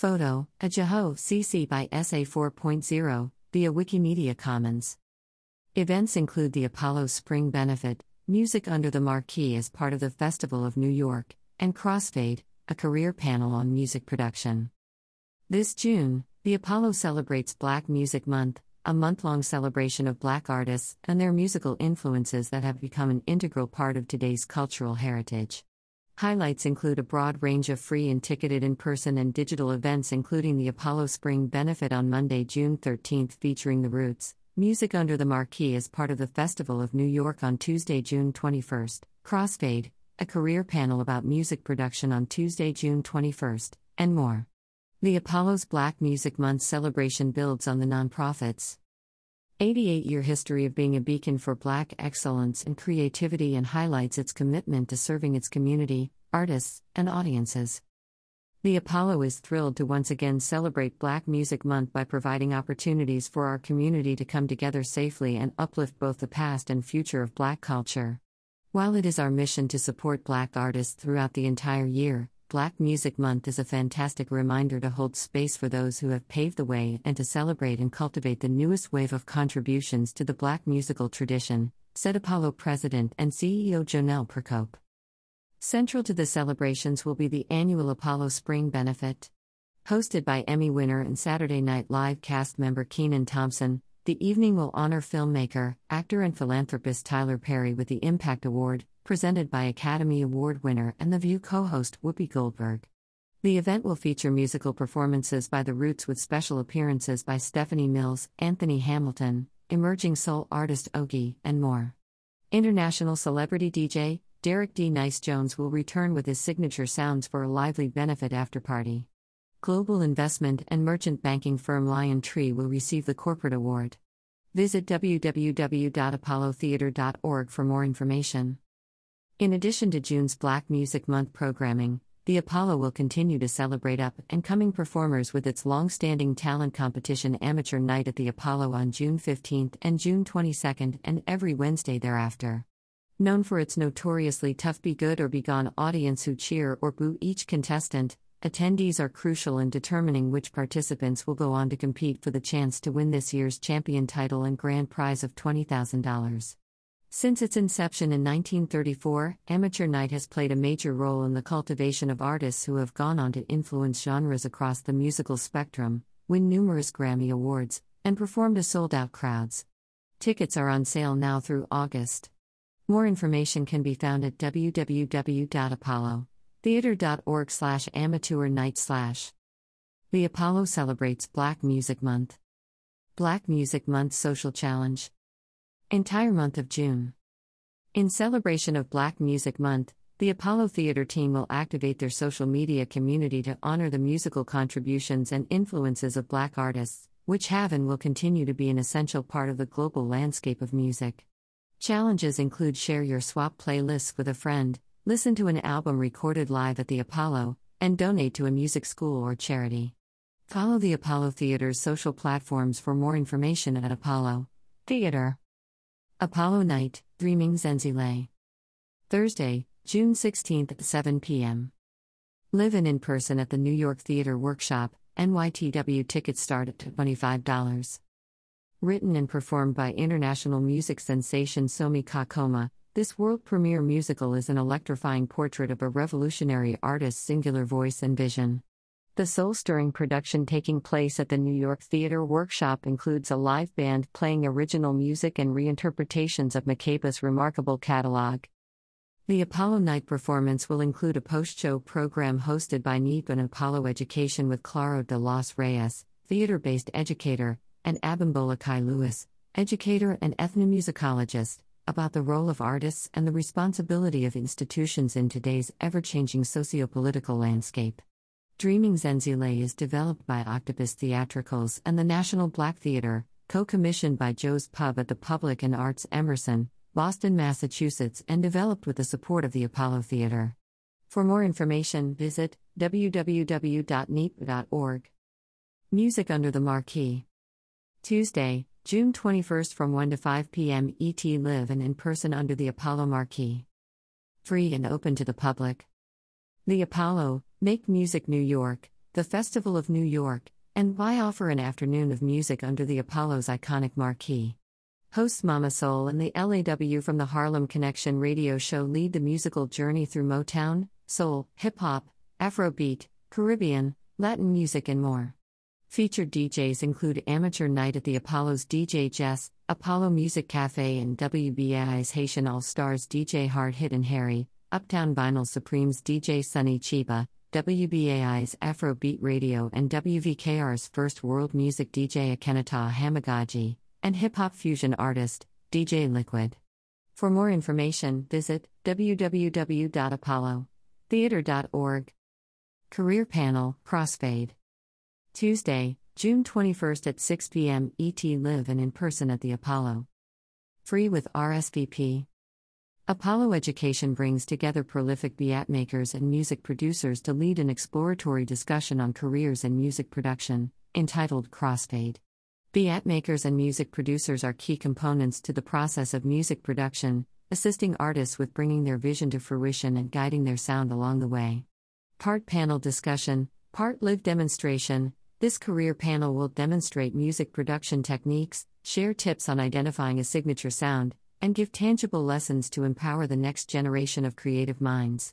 Photo, Ajaho CC by SA 4.0, via Wikimedia Commons. Events include the Apollo Spring Benefit, Music Under the Marquee as part of the Festival of New York, and Crossfade, a career panel on music production. This June, the Apollo celebrates Black Music Month, a month long celebration of Black artists and their musical influences that have become an integral part of today's cultural heritage. Highlights include a broad range of free and ticketed in person and digital events, including the Apollo Spring Benefit on Monday, June 13th, featuring The Roots, Music Under the Marquee as part of the Festival of New York on Tuesday, June 21st, Crossfade, a career panel about music production on Tuesday, June 21st, and more. The Apollo's Black Music Month celebration builds on the nonprofit's 88 year history of being a beacon for Black excellence and creativity and highlights its commitment to serving its community, artists, and audiences. The Apollo is thrilled to once again celebrate Black Music Month by providing opportunities for our community to come together safely and uplift both the past and future of Black culture. While it is our mission to support Black artists throughout the entire year, Black Music Month is a fantastic reminder to hold space for those who have paved the way and to celebrate and cultivate the newest wave of contributions to the Black musical tradition, said Apollo President and CEO Jonelle Procope. Central to the celebrations will be the annual Apollo Spring Benefit. Hosted by Emmy winner and Saturday Night Live cast member Kenan Thompson, the evening will honor filmmaker, actor, and philanthropist Tyler Perry with the Impact Award, presented by Academy Award winner and The View co host Whoopi Goldberg. The event will feature musical performances by The Roots with special appearances by Stephanie Mills, Anthony Hamilton, emerging soul artist Ogie, and more. International celebrity DJ, Derek D-Nice Jones will return with his signature sounds for a lively benefit after party. Global investment and merchant banking firm LionTree will receive the corporate award. Visit www.apollotheater.org for more information. In addition to June's Black Music Month programming, the Apollo will continue to celebrate up and coming performers with its long standing talent competition Amateur Night at the Apollo on June 15th and June 22nd and every Wednesday thereafter. Known for its notoriously tough Be Good or Be Gone audience who cheer or boo each contestant, attendees are crucial in determining which participants will go on to compete for the chance to win this year's champion title and grand prize of $20,000. Since its inception in 1934, Amateur Night has played a major role in the cultivation of artists who have gone on to influence genres across the musical spectrum, win numerous Grammy Awards, and perform to sold out crowds. Tickets are on sale now through August. More information can be found at www.apollotheater.org slash amateur night slash. The Apollo celebrates Black Music Month. Black Music Month Social Challenge. Entire month of June. In celebration of Black Music Month, the Apollo Theater team will activate their social media community to honor the musical contributions and influences of Black artists, which have and will continue to be an essential part of the global landscape of music. Challenges include share your swap playlists with a friend, listen to an album recorded live at the Apollo, and donate to a music school or charity. Follow the Apollo Theater's social platforms for more information at Apollo Theater. Apollo Night, Dreaming Zenzile. Thursday, June 16th at 7 p.m. Live in in person at the New York Theater Workshop, NYTW tickets start at $25. Written and performed by international music sensation Somi Kakoma, this world premiere musical is an electrifying portrait of a revolutionary artist's singular voice and vision. The soul stirring production taking place at the New York Theater Workshop includes a live band playing original music and reinterpretations of Makeba's remarkable catalog. The Apollo Night performance will include a post show program hosted by NEEP and Apollo Education with Claro de los Reyes, theater based educator, and Abimbola Kai Lewis, educator and ethnomusicologist, about the role of artists and the responsibility of institutions in today's ever changing socio political landscape. Dreaming Zenzile is developed by Octopus Theatricals and the National Black Theater, co commissioned by Joe's Pub at the Public and Arts Emerson, Boston, Massachusetts, and developed with the support of the Apollo Theater. For more information, visit www.neep.org. Music Under the Marquee. Tuesday, June 21st from 1 to 5 p.m. ET Live and in person under the Apollo Marquee. Free and open to the public. The Apollo, Make Music New York, the Festival of New York, and why offer an afternoon of music under the Apollo's iconic marquee? Hosts Mama Soul and the LAW from the Harlem Connection radio show lead the musical journey through Motown, soul, hip hop, Afrobeat, Caribbean, Latin music, and more. Featured DJs include Amateur Night at the Apollo's DJ Jess, Apollo Music Cafe, and WBAI's Haitian All Stars DJ Hard Hit and Harry, Uptown Vinyl Supremes DJ Sunny Chiba, WBAI's Afrobeat Radio, and WVKR's First World Music DJ Akenata Hamagaji and hip hop fusion artist, DJ Liquid. For more information, visit www.apollotheater.org. Career Panel Crossfade. Tuesday, June 21st at 6 p.m. ET Live and in person at the Apollo. Free with RSVP. Apollo Education brings together prolific beat makers and music producers to lead an exploratory discussion on careers in music production, entitled Crossfade. Beat makers and music producers are key components to the process of music production, assisting artists with bringing their vision to fruition and guiding their sound along the way. Part panel discussion, part live demonstration. This career panel will demonstrate music production techniques, share tips on identifying a signature sound, and give tangible lessons to empower the next generation of creative minds.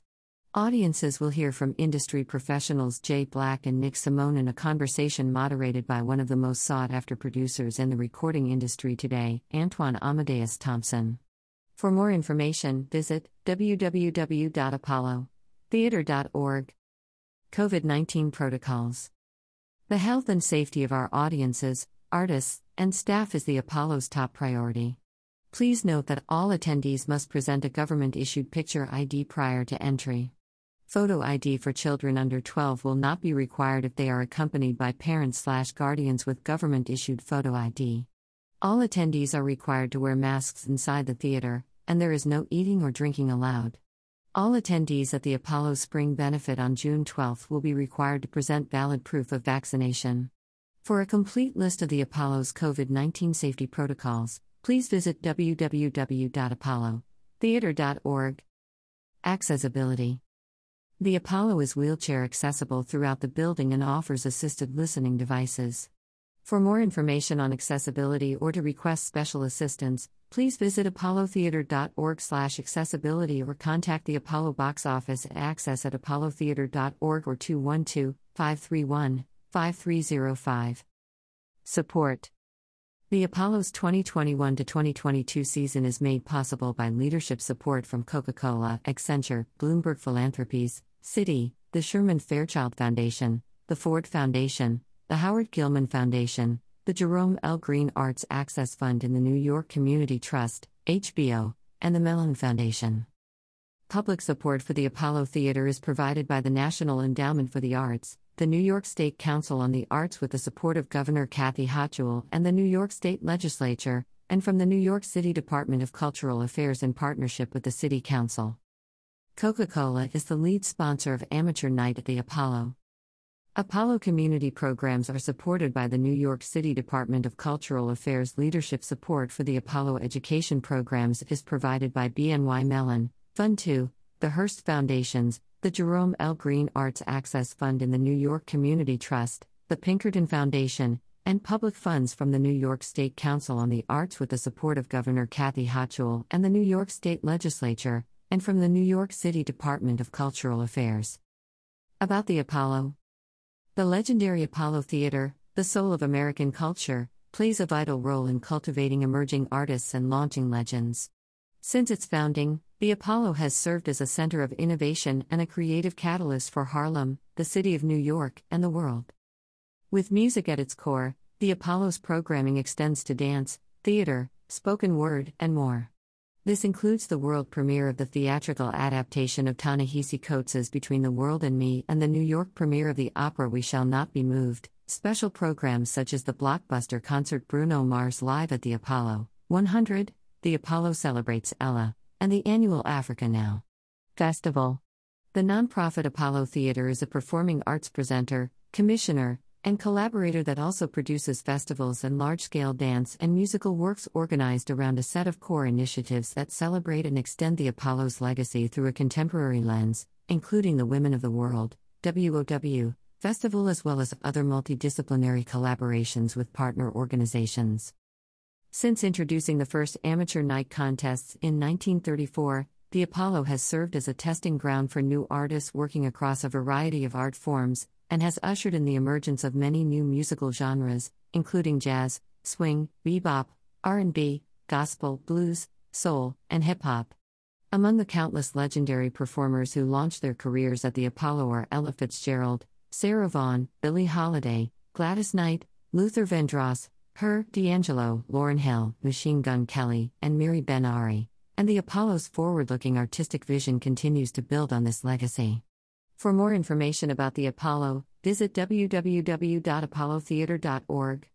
Audiences will hear from industry professionals Jay Black and Nick Simone in a conversation moderated by one of the most sought after producers in the recording industry today, Antoine Amadeus Thompson. For more information, visit www.apollotheater.org. COVID 19 Protocols The health and safety of our audiences, artists, and staff is the Apollo's top priority. Please note that all attendees must present a government issued picture ID prior to entry. Photo ID for children under 12 will not be required if they are accompanied by parents/guardians with government issued photo ID. All attendees are required to wear masks inside the theater, and there is no eating or drinking allowed. All attendees at the Apollo Spring Benefit on June 12 will be required to present valid proof of vaccination. For a complete list of the Apollo's COVID 19 safety protocols, please visit www.apollotheater.org. Accessibility the Apollo is wheelchair accessible throughout the building and offers assisted listening devices. For more information on accessibility or to request special assistance, please visit apollotheater.org/accessibility or contact the Apollo box office at access at apollotheater.org or 212-531-5305. Support the Apollo's 2021 to 2022 season is made possible by leadership support from Coca Cola, Accenture, Bloomberg Philanthropies, Citi, the Sherman Fairchild Foundation, the Ford Foundation, the Howard Gilman Foundation, the Jerome L. Green Arts Access Fund in the New York Community Trust, HBO, and the Mellon Foundation. Public support for the Apollo Theater is provided by the National Endowment for the Arts, the New York State Council on the Arts with the support of Governor Kathy Hochul and the New York State Legislature, and from the New York City Department of Cultural Affairs in partnership with the City Council. Coca Cola is the lead sponsor of Amateur Night at the Apollo. Apollo community programs are supported by the New York City Department of Cultural Affairs. Leadership support for the Apollo education programs is provided by BNY Mellon, Fund 2, the Hearst Foundations, the Jerome L. Green Arts Access Fund in the New York Community Trust, the Pinkerton Foundation, and public funds from the New York State Council on the Arts with the support of Governor Kathy Hochul and the New York State Legislature, and from the New York City Department of Cultural Affairs. About the Apollo The legendary Apollo Theater, the soul of American culture, plays a vital role in cultivating emerging artists and launching legends. Since its founding, the Apollo has served as a center of innovation and a creative catalyst for Harlem, the city of New York, and the world. With music at its core, the Apollo's programming extends to dance, theater, spoken word, and more. This includes the world premiere of the theatrical adaptation of Ta-Nehisi Coates' Between the World and Me and the New York premiere of the opera We Shall Not Be Moved, special programs such as the blockbuster concert Bruno Mars Live at the Apollo 100, the Apollo Celebrates Ella, and the annual Africa Now Festival. The nonprofit Apollo Theater is a performing arts presenter, commissioner, and collaborator that also produces festivals and large scale dance and musical works organized around a set of core initiatives that celebrate and extend the Apollo's legacy through a contemporary lens, including the Women of the World, WOW, festival as well as other multidisciplinary collaborations with partner organizations. Since introducing the first amateur night contests in 1934, the Apollo has served as a testing ground for new artists working across a variety of art forms and has ushered in the emergence of many new musical genres, including jazz, swing, bebop, R&B, gospel, blues, soul, and hip hop. Among the countless legendary performers who launched their careers at the Apollo are Ella Fitzgerald, Sarah Vaughan, Billie Holiday, Gladys Knight, Luther Vandross, Her, D'Angelo, Lauryn Hill, Machine Gun Kelly, and Miri Ben Ari. And the Apollo's forward looking artistic vision continues to build on this legacy. For more information about the Apollo, visit www.apollotheater.org.